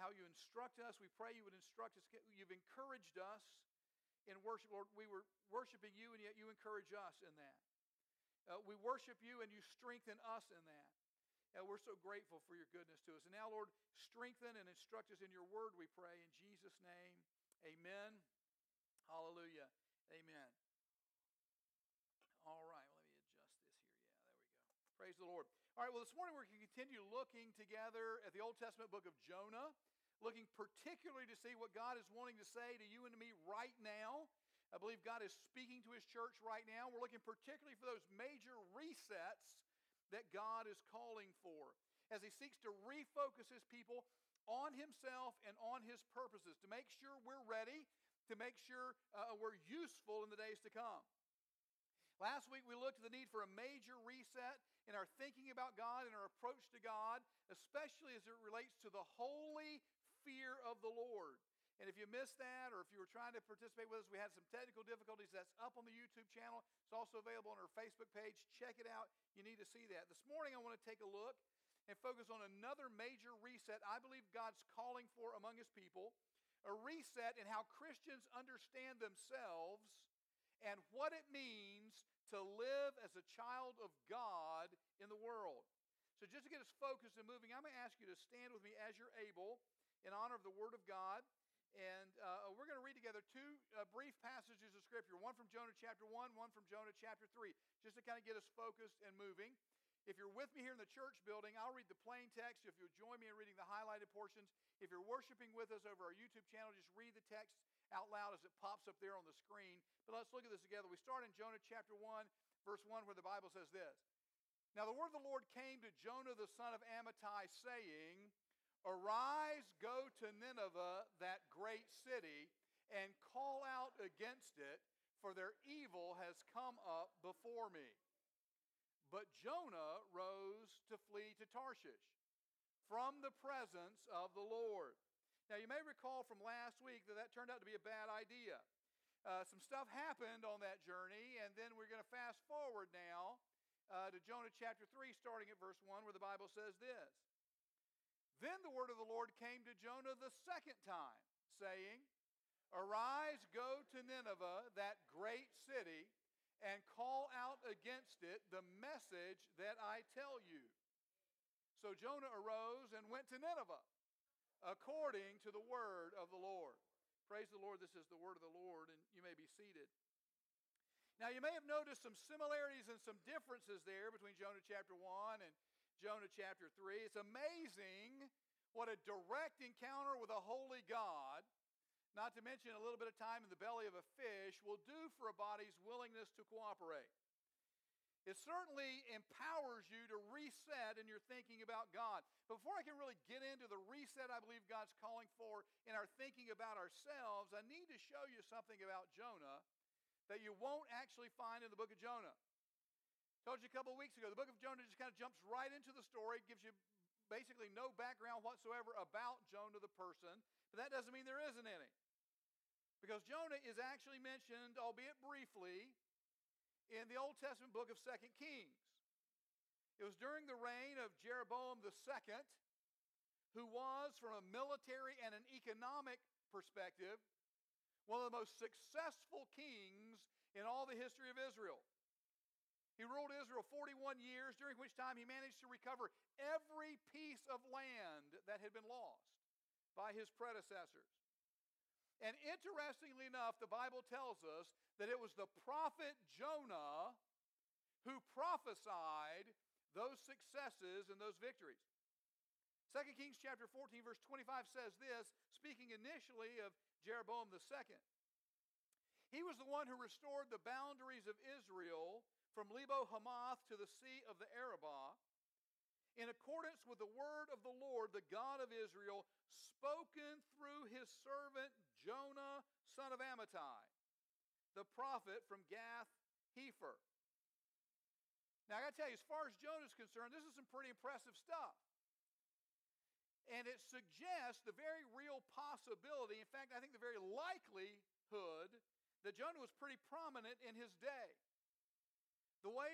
how you instruct us. We pray you would instruct us. You've encouraged us in worship. Lord, we were worshiping you, and yet you encourage us in that. Uh, we worship you, and you strengthen us in that. And we're so grateful for your goodness to us. And now, Lord, strengthen and instruct us in your word, we pray. In Jesus' name, amen. Hallelujah. Amen. All right, well, let me adjust this here. Yeah, there we go. Praise the Lord. All right, well, this morning we're going to continue looking together at the Old Testament book of Jonah, looking particularly to see what God is wanting to say to you and to me right now. I believe God is speaking to his church right now. We're looking particularly for those major resets that God is calling for as he seeks to refocus his people on himself and on his purposes to make sure we're ready, to make sure uh, we're useful in the days to come. Last week we looked at the need for a major reset in our thinking about God and our approach to God, especially as it relates to the holy fear of the Lord. And if you missed that, or if you were trying to participate with us, we had some technical difficulties. That's up on the YouTube channel. It's also available on our Facebook page. Check it out. You need to see that. This morning, I want to take a look and focus on another major reset I believe God's calling for among His people a reset in how Christians understand themselves and what it means to live as a child of God in the world. So, just to get us focused and moving, I'm going to ask you to stand with me as you're able in honor of the Word of God. And uh, we're going to read together two uh, brief passages of Scripture one from Jonah chapter 1, one from Jonah chapter 3, just to kind of get us focused and moving. If you're with me here in the church building, I'll read the plain text. If you'll join me in reading the highlighted portions, if you're worshiping with us over our YouTube channel, just read the text out loud as it pops up there on the screen. But let's look at this together. We start in Jonah chapter 1, verse 1, where the Bible says this Now the word of the Lord came to Jonah the son of Amittai, saying, Arise, go to Nineveh, that great city, and call out against it, for their evil has come up before me. But Jonah rose to flee to Tarshish from the presence of the Lord. Now, you may recall from last week that that turned out to be a bad idea. Uh, some stuff happened on that journey, and then we're going to fast forward now uh, to Jonah chapter 3, starting at verse 1, where the Bible says this Then the word of the Lord came to Jonah the second time, saying, Arise, go to Nineveh, that great city, and call out against it the message that I tell you. So Jonah arose and went to Nineveh according to the word of the Lord. Praise the Lord, this is the word of the Lord, and you may be seated. Now, you may have noticed some similarities and some differences there between Jonah chapter 1 and Jonah chapter 3. It's amazing what a direct encounter with a holy God, not to mention a little bit of time in the belly of a fish, will do for a body's willingness to cooperate. It certainly empowers you to reset in your thinking about God. But before I can really get into the reset I believe God's calling for in our thinking about ourselves, I need to show you something about Jonah that you won't actually find in the book of Jonah. Told you a couple weeks ago, the book of Jonah just kind of jumps right into the story, gives you basically no background whatsoever about Jonah the person, but that doesn't mean there isn't any. Because Jonah is actually mentioned, albeit briefly, in the Old Testament book of Second Kings. It was during the reign of Jeroboam II, who was, from a military and an economic perspective, one of the most successful kings in all the history of Israel. He ruled Israel 41 years, during which time he managed to recover every piece of land that had been lost by his predecessors. And interestingly enough, the Bible tells us that it was the prophet Jonah who prophesied those successes and those victories. 2 Kings chapter 14 verse 25 says this, speaking initially of Jeroboam II. He was the one who restored the boundaries of Israel from Lebo Hamath to the sea of the Arabah in accordance with the word of the Lord, the God of Israel, spoken through his servant Jonah, son of Amittai, the prophet from Gath Hepher. Now, I got to tell you, as far as Jonah is concerned, this is some pretty impressive stuff. And it suggests the very real possibility, in fact, I think the very likelihood, that Jonah was pretty prominent in his day.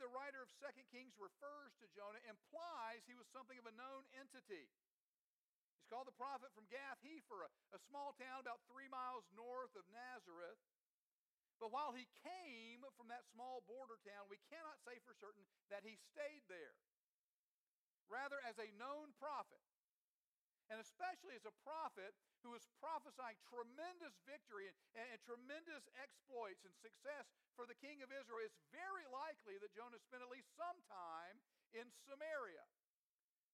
The writer of 2 Kings refers to Jonah implies he was something of a known entity. He's called the prophet from Gath Hepher, a, a small town about three miles north of Nazareth. But while he came from that small border town, we cannot say for certain that he stayed there. Rather, as a known prophet, and especially as a prophet who was prophesying tremendous victory and, and, and, tremendous exploits and success for the king of Israel, it's very likely that Jonah spent at least some time in Samaria,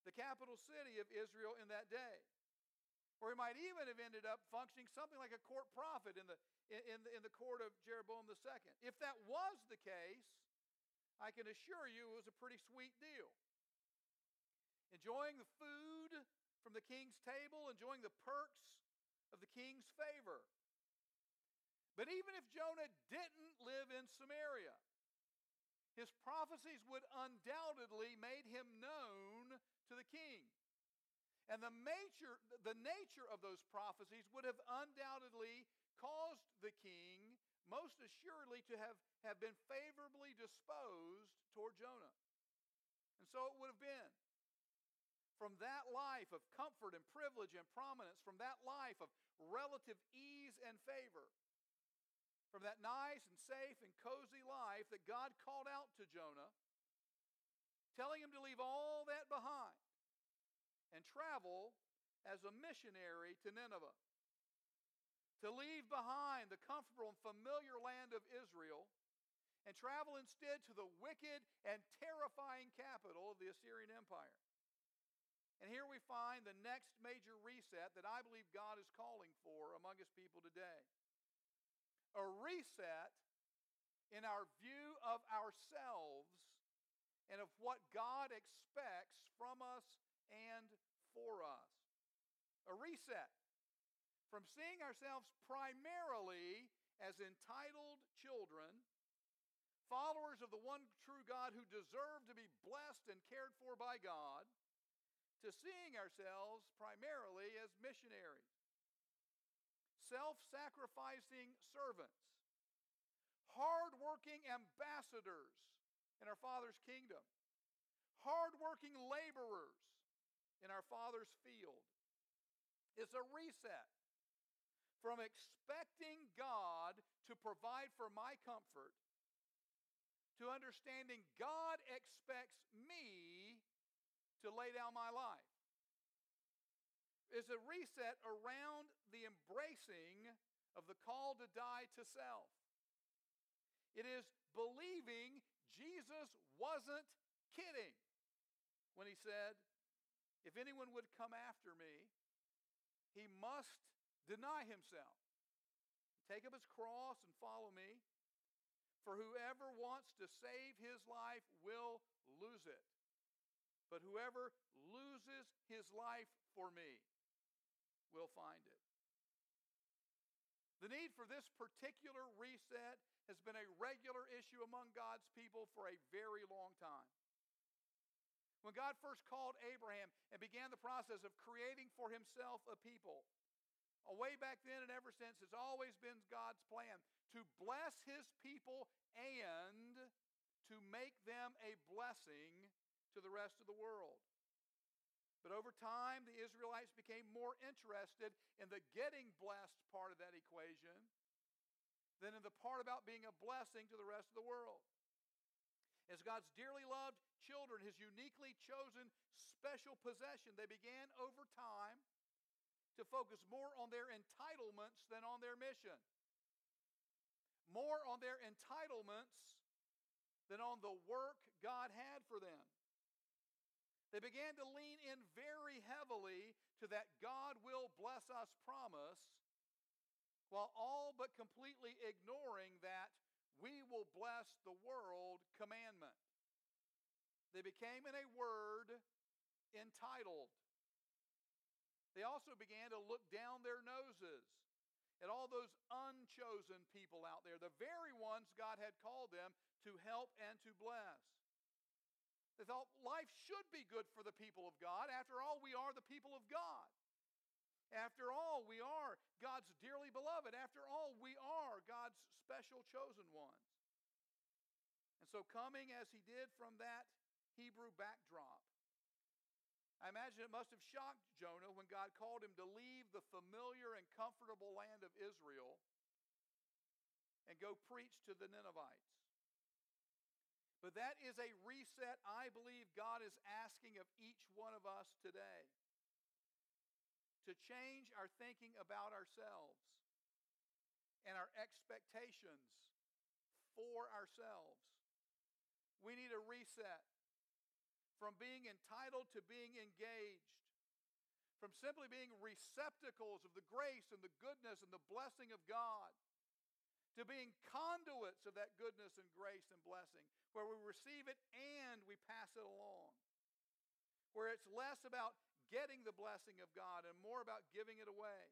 the capital city of Israel in that day. Or he might even have ended up functioning something like a court prophet in the, in, the, in the court of Jeroboam II. If that was the case, I can assure you it was a pretty sweet deal. Enjoying the food from the king's table, enjoying the perks of the king's favor. But even if Jonah didn't live in Samaria, his prophecies would undoubtedly made him known to the king. And the nature, the nature of those prophecies would have undoubtedly caused the king, most assuredly, to have, have been favorably disposed toward Jonah. And so it would have been. From that life of comfort and privilege and prominence, from that life of relative ease and favor, from that nice and safe and cozy life that God called out to Jonah, telling him to leave all that behind and travel as a missionary to Nineveh. To leave behind the comfortable and familiar land of Israel and travel instead to the wicked and terrifying capital of the Assyrian Empire. And here we find the next major reset that I believe God is calling for among his people today. A reset in our view of ourselves and of what God expects from us and for us. A reset from seeing ourselves primarily as entitled children, followers of the one true God who deserve to be blessed and cared for by God to seeing ourselves primarily as missionaries, self sacrificing servants, hard working ambassadors in our Father's kingdom, hard working laborers in our Father's field. It's a reset from expecting God to provide for my comfort to understanding God expects me lay down my life. Is a reset around the embracing of the call to die to self. It is believing Jesus wasn't kidding when he said, If anyone would come after me, he must deny himself, take up his cross, and follow me. For whoever wants to save his life will lose it. But whoever loses his life for me will find it. The need for this particular reset has been a regular issue among God's people for a very long time. When God first called Abraham and began the process of creating for himself a people, way back then and ever since, it's always been God's plan to bless his people and to make them a blessing to the rest of the world. But over time, the Israelites became more interested in the getting blessed part of that equation than in the part about being a blessing to the rest of the world. As God's dearly loved children, his uniquely chosen special possession, they began over time to focus more on their entitlements than on their mission. More on their entitlements than on the work God had for them. They began to lean in very heavily to that God will bless us promise, while all but completely ignoring that we will bless the world commandment. They became, in a word, entitled. They also began to look down their noses at all those unchosen people out there, the very ones God had called them to help and to bless. They thought life should be good for the people of God. After all, we are the people of God. After all, we are God's dearly beloved. After all, we are God's special chosen ones. And so, coming as he did from that Hebrew backdrop, I imagine it must have shocked Jonah when God called him to leave the familiar and comfortable land of Israel and go preach to the Ninevites. But that is a reset I believe God is asking of each one of us today to change our thinking about ourselves and our expectations for ourselves. We need a reset from being entitled to being engaged, from simply being receptacles of the grace and the goodness and the blessing of God to being conduits of that goodness and grace and blessing, where we receive it and we pass it along. Where it's less about getting the blessing of God and more about giving it away.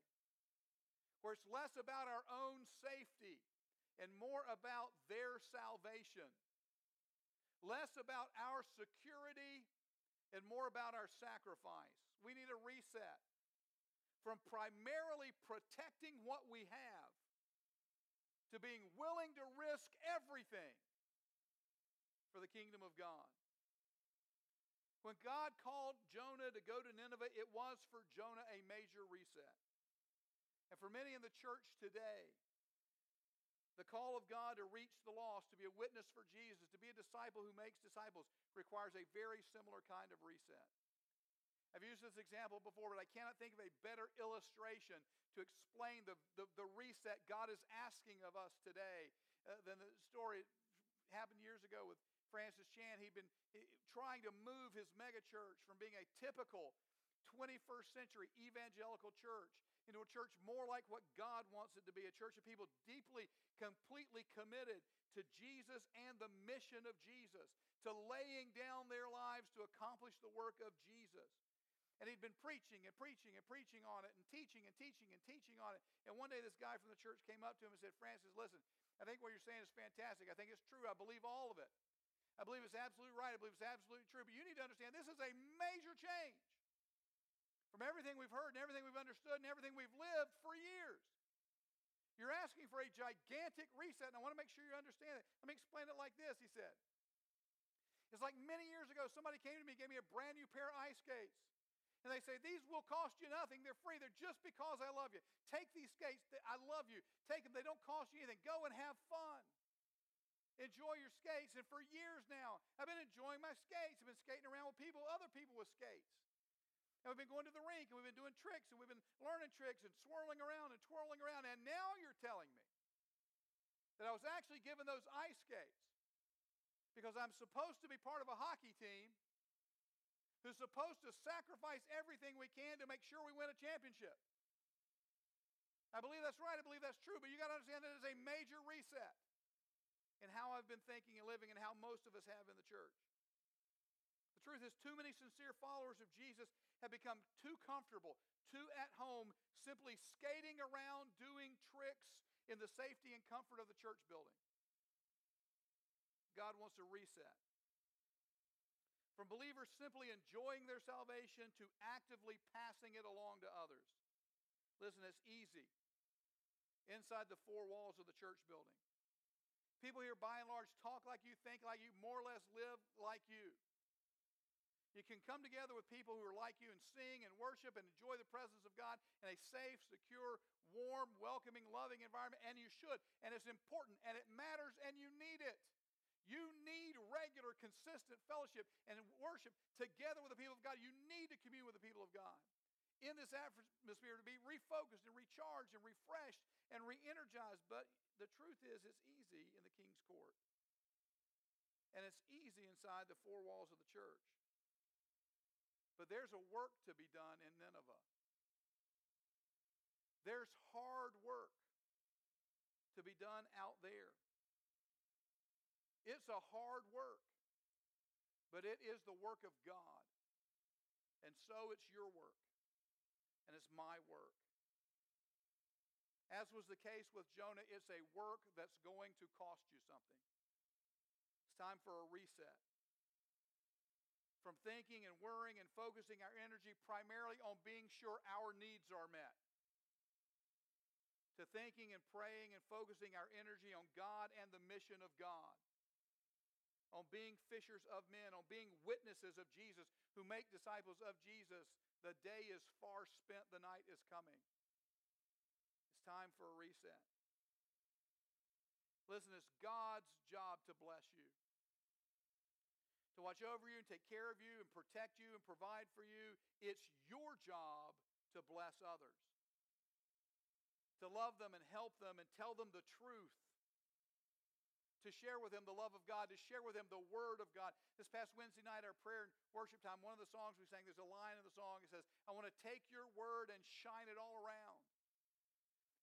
Where it's less about our own safety and more about their salvation. Less about our security and more about our sacrifice. We need a reset from primarily protecting what we have to being willing to risk everything for the kingdom of God. When God called Jonah to go to Nineveh, it was for Jonah a major reset. And for many in the church today, the call of God to reach the lost, to be a witness for Jesus, to be a disciple who makes disciples, requires a very similar kind of reset. I've used this example before, but I cannot think of a better illustration to explain the, the, the reset God is asking of us today uh, than the story happened years ago with Francis Chan. He'd been trying to move his megachurch from being a typical 21st century evangelical church into a church more like what God wants it to be a church of people deeply, completely committed to Jesus and the mission of Jesus, to laying down their lives to accomplish the work of Jesus. And he'd been preaching and preaching and preaching on it and teaching and teaching and teaching on it. And one day this guy from the church came up to him and said, Francis, listen, I think what you're saying is fantastic. I think it's true. I believe all of it. I believe it's absolutely right. I believe it's absolutely true. But you need to understand this is a major change from everything we've heard and everything we've understood and everything we've lived for years. You're asking for a gigantic reset, and I want to make sure you understand it. Let me explain it like this, he said. It's like many years ago, somebody came to me and gave me a brand new pair of ice skates. And they say, These will cost you nothing. They're free. They're just because I love you. Take these skates. I love you. Take them. They don't cost you anything. Go and have fun. Enjoy your skates. And for years now, I've been enjoying my skates. I've been skating around with people, other people with skates. And we've been going to the rink and we've been doing tricks and we've been learning tricks and swirling around and twirling around. And now you're telling me that I was actually given those ice skates because I'm supposed to be part of a hockey team who's supposed to sacrifice everything we can to make sure we win a championship. I believe that's right. I believe that's true. But you got to understand that it's a major reset in how I've been thinking and living and how most of us have in the church. The truth is, too many sincere followers of Jesus have become too comfortable, too at home, simply skating around doing tricks in the safety and comfort of the church building. God wants to reset. From believers simply enjoying their salvation to actively passing it along to others. Listen, it's easy inside the four walls of the church building. People here, by and large, talk like you, think like you, more or less live like you. You can come together with people who are like you and sing and worship and enjoy the presence of God in a safe, secure, warm, welcoming, loving environment, and you should. And it's important and it matters and you need it. You need regular, consistent fellowship and worship together with the people of God. You need to commune with the people of God in this atmosphere to be refocused and recharged and refreshed and re energized. But the truth is, it's easy in the king's court, and it's easy inside the four walls of the church. But there's a work to be done in Nineveh. There's hard work to be done out there. It's a hard work, but it is the work of God. And so it's your work, and it's my work. As was the case with Jonah, it's a work that's going to cost you something. It's time for a reset. From thinking and worrying and focusing our energy primarily on being sure our needs are met, to thinking and praying and focusing our energy on God and the mission of God on being fishers of men, on being witnesses of Jesus who make disciples of Jesus, the day is far spent, the night is coming. It's time for a reset. Listen, it's God's job to bless you, to watch over you and take care of you and protect you and provide for you. It's your job to bless others, to love them and help them and tell them the truth to share with them the love of God, to share with them the Word of God. This past Wednesday night, our prayer and worship time, one of the songs we sang, there's a line in the song. It says, I want to take your Word and shine it all around.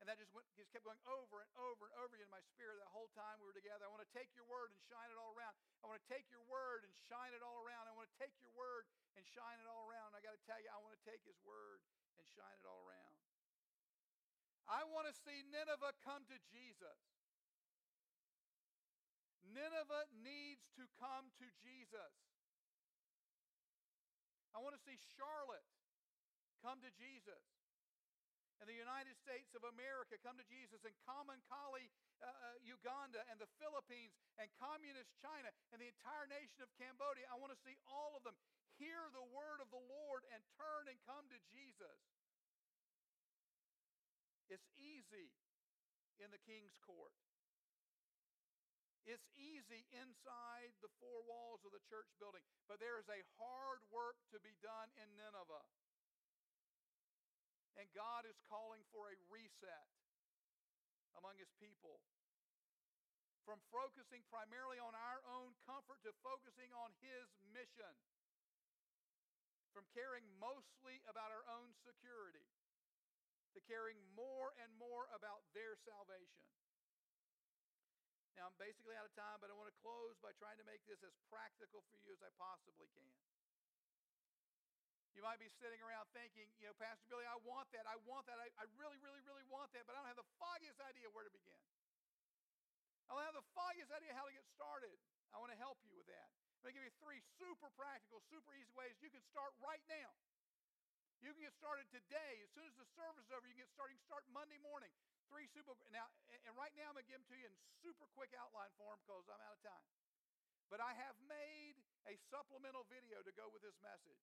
And that just, went, just kept going over and over and over again in my spirit that whole time we were together. I want to take your Word and shine it all around. I want to take your Word and shine it all around. I want to take your Word and shine it all around. And I got to tell you, I want to take His Word and shine it all around. I want to see Nineveh come to Jesus. Nineveh needs to come to Jesus. I want to see Charlotte come to Jesus. And the United States of America come to Jesus. And Kamankali, uh, uh, Uganda, and the Philippines, and Communist China, and the entire nation of Cambodia. I want to see all of them hear the word of the Lord and turn and come to Jesus. It's easy in the king's court. It's easy inside the four walls of the church building, but there is a hard work to be done in Nineveh. And God is calling for a reset among his people. From focusing primarily on our own comfort to focusing on his mission. From caring mostly about our own security to caring more and more about their salvation. Now, I'm basically out of time, but I want to close by trying to make this as practical for you as I possibly can. You might be sitting around thinking, you know, Pastor Billy, I want that. I want that. I, I really, really, really want that, but I don't have the foggiest idea where to begin. I don't have the foggiest idea how to get started. I want to help you with that. I'm going to give you three super practical, super easy ways you can start right now. You can get started today. As soon as the service is over, you can get started. Start Monday morning. Three super now, and right now I'm gonna give them to you in super quick outline form because I'm out of time. But I have made a supplemental video to go with this message.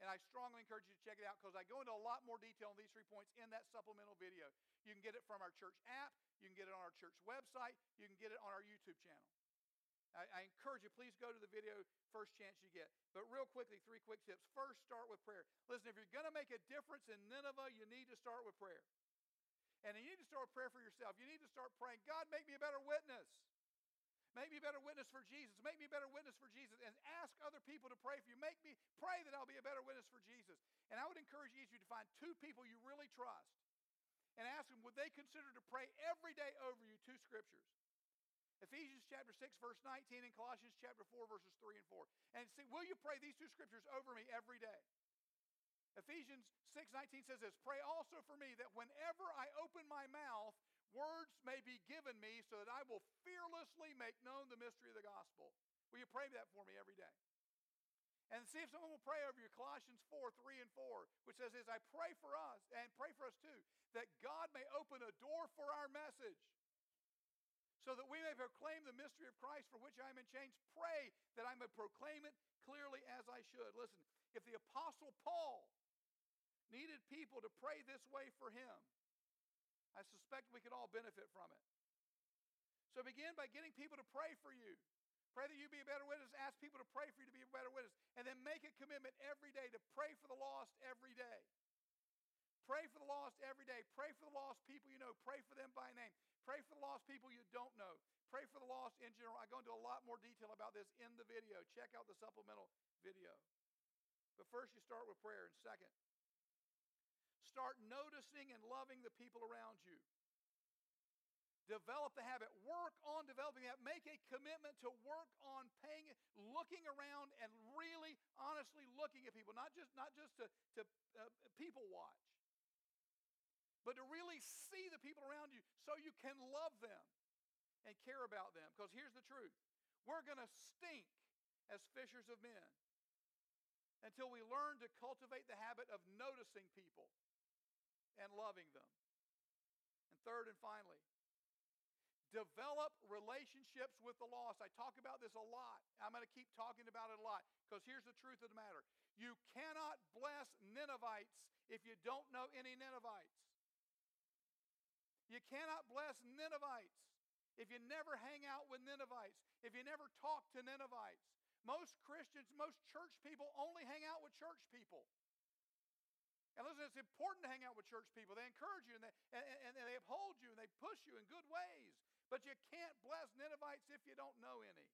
And I strongly encourage you to check it out because I go into a lot more detail on these three points in that supplemental video. You can get it from our church app, you can get it on our church website, you can get it on our YouTube channel. I, I encourage you, please go to the video first chance you get. But real quickly, three quick tips. First, start with prayer. Listen, if you're going to make a difference in Nineveh, you need to start with prayer. And you need to start prayer for yourself. You need to start praying, God, make me a better witness. Make me a better witness for Jesus. Make me a better witness for Jesus. And ask other people to pray for you. Make me pray that I'll be a better witness for Jesus. And I would encourage each of you to find two people you really trust and ask them, would they consider to pray every day over you two scriptures? Ephesians chapter 6, verse 19, and Colossians chapter 4, verses 3 and 4. And see, will you pray these two scriptures over me every Ephesians 6:19 says this, "Pray also for me that whenever I open my mouth, words may be given me so that I will fearlessly make known the mystery of the gospel." Will you pray that for me every day? And see if someone will pray over you. Colossians 4, 3 and 4, which says this, I pray for us, and pray for us too, that God may open a door for our message so that we may proclaim the mystery of Christ for which I am in chains. Pray that I may proclaim it clearly as I should. Listen, if the Apostle Paul needed people to pray this way for him, I suspect we could all benefit from it. So begin by getting people to pray for you. Pray that you be a better witness. Ask people to pray for you to be a better witness. And then make a commitment every day to pray for the lost every day. Pray for the lost every day. Pray for the lost people you know. Pray for them by name. Pray for the lost people you don't know. Pray for the lost in general. I go into a lot more detail about this in the video. Check out the supplemental video. But first, you start with prayer. And second, Start noticing and loving the people around you. Develop the habit. Work on developing that. Make a commitment to work on paying, looking around and really honestly looking at people. Not just, not just to, to uh, people watch, but to really see the people around you so you can love them and care about them. Because here's the truth we're going to stink as fishers of men until we learn to cultivate the habit of noticing people and loving them. And third and finally, Develop relationships with the lost. I talk about this a lot. I'm going to keep talking about it a lot because here's the truth of the matter. You cannot bless Ninevites if you don't know any Ninevites. You cannot bless Ninevites if you never hang out with Ninevites, if you never talk to Ninevites. Most Christians, most church people only hang out with church people. And listen, it's important to hang out with church people. They encourage you and they, and, and they uphold you and they push you in good ways. But you can't bless Ninevites if you don't know any.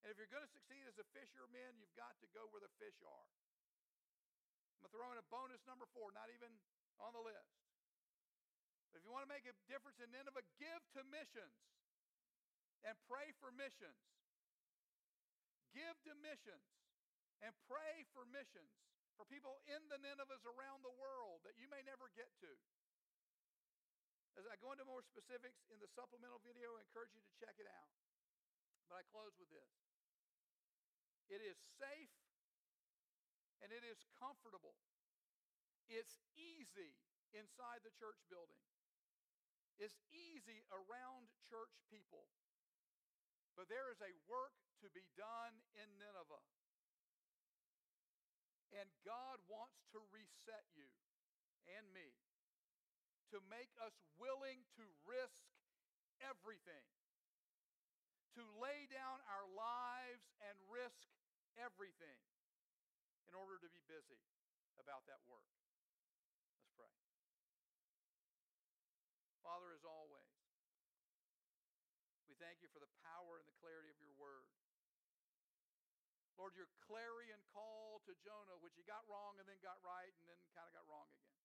And if you're going to succeed as a fisherman, you've got to go where the fish are. I'm going to throw in a bonus number four, not even on the list. But if you want to make a difference in Nineveh, give to missions and pray for missions. Give to missions and pray for missions for people in the Ninevehs around the world that you may never get to. As I go into more specifics in the supplemental video, I encourage you to check it out. But I close with this it is safe and it is comfortable. It's easy inside the church building. It's easy around church people. But there is a work to be done in Nineveh. And God wants to reset you and me to make us willing to risk everything, to lay down our lives and risk everything in order to be busy about that work. Let's pray. Father, as always, we thank you for the power and the clarity of your word. Lord, your clarion call to Jonah, which he got wrong and then got right and then kind of got wrong again.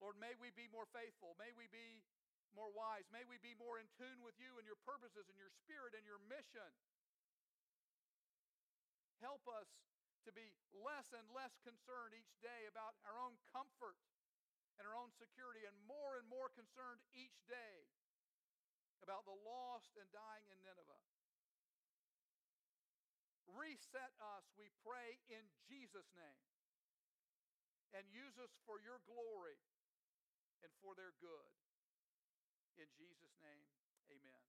Lord, may we be more faithful. May we be more wise. May we be more in tune with you and your purposes and your spirit and your mission. Help us to be less and less concerned each day about our own comfort and our own security, and more and more concerned each day about the lost and dying in Nineveh. Reset us, we pray, in Jesus' name. And use us for your glory and for their good. In Jesus' name, amen.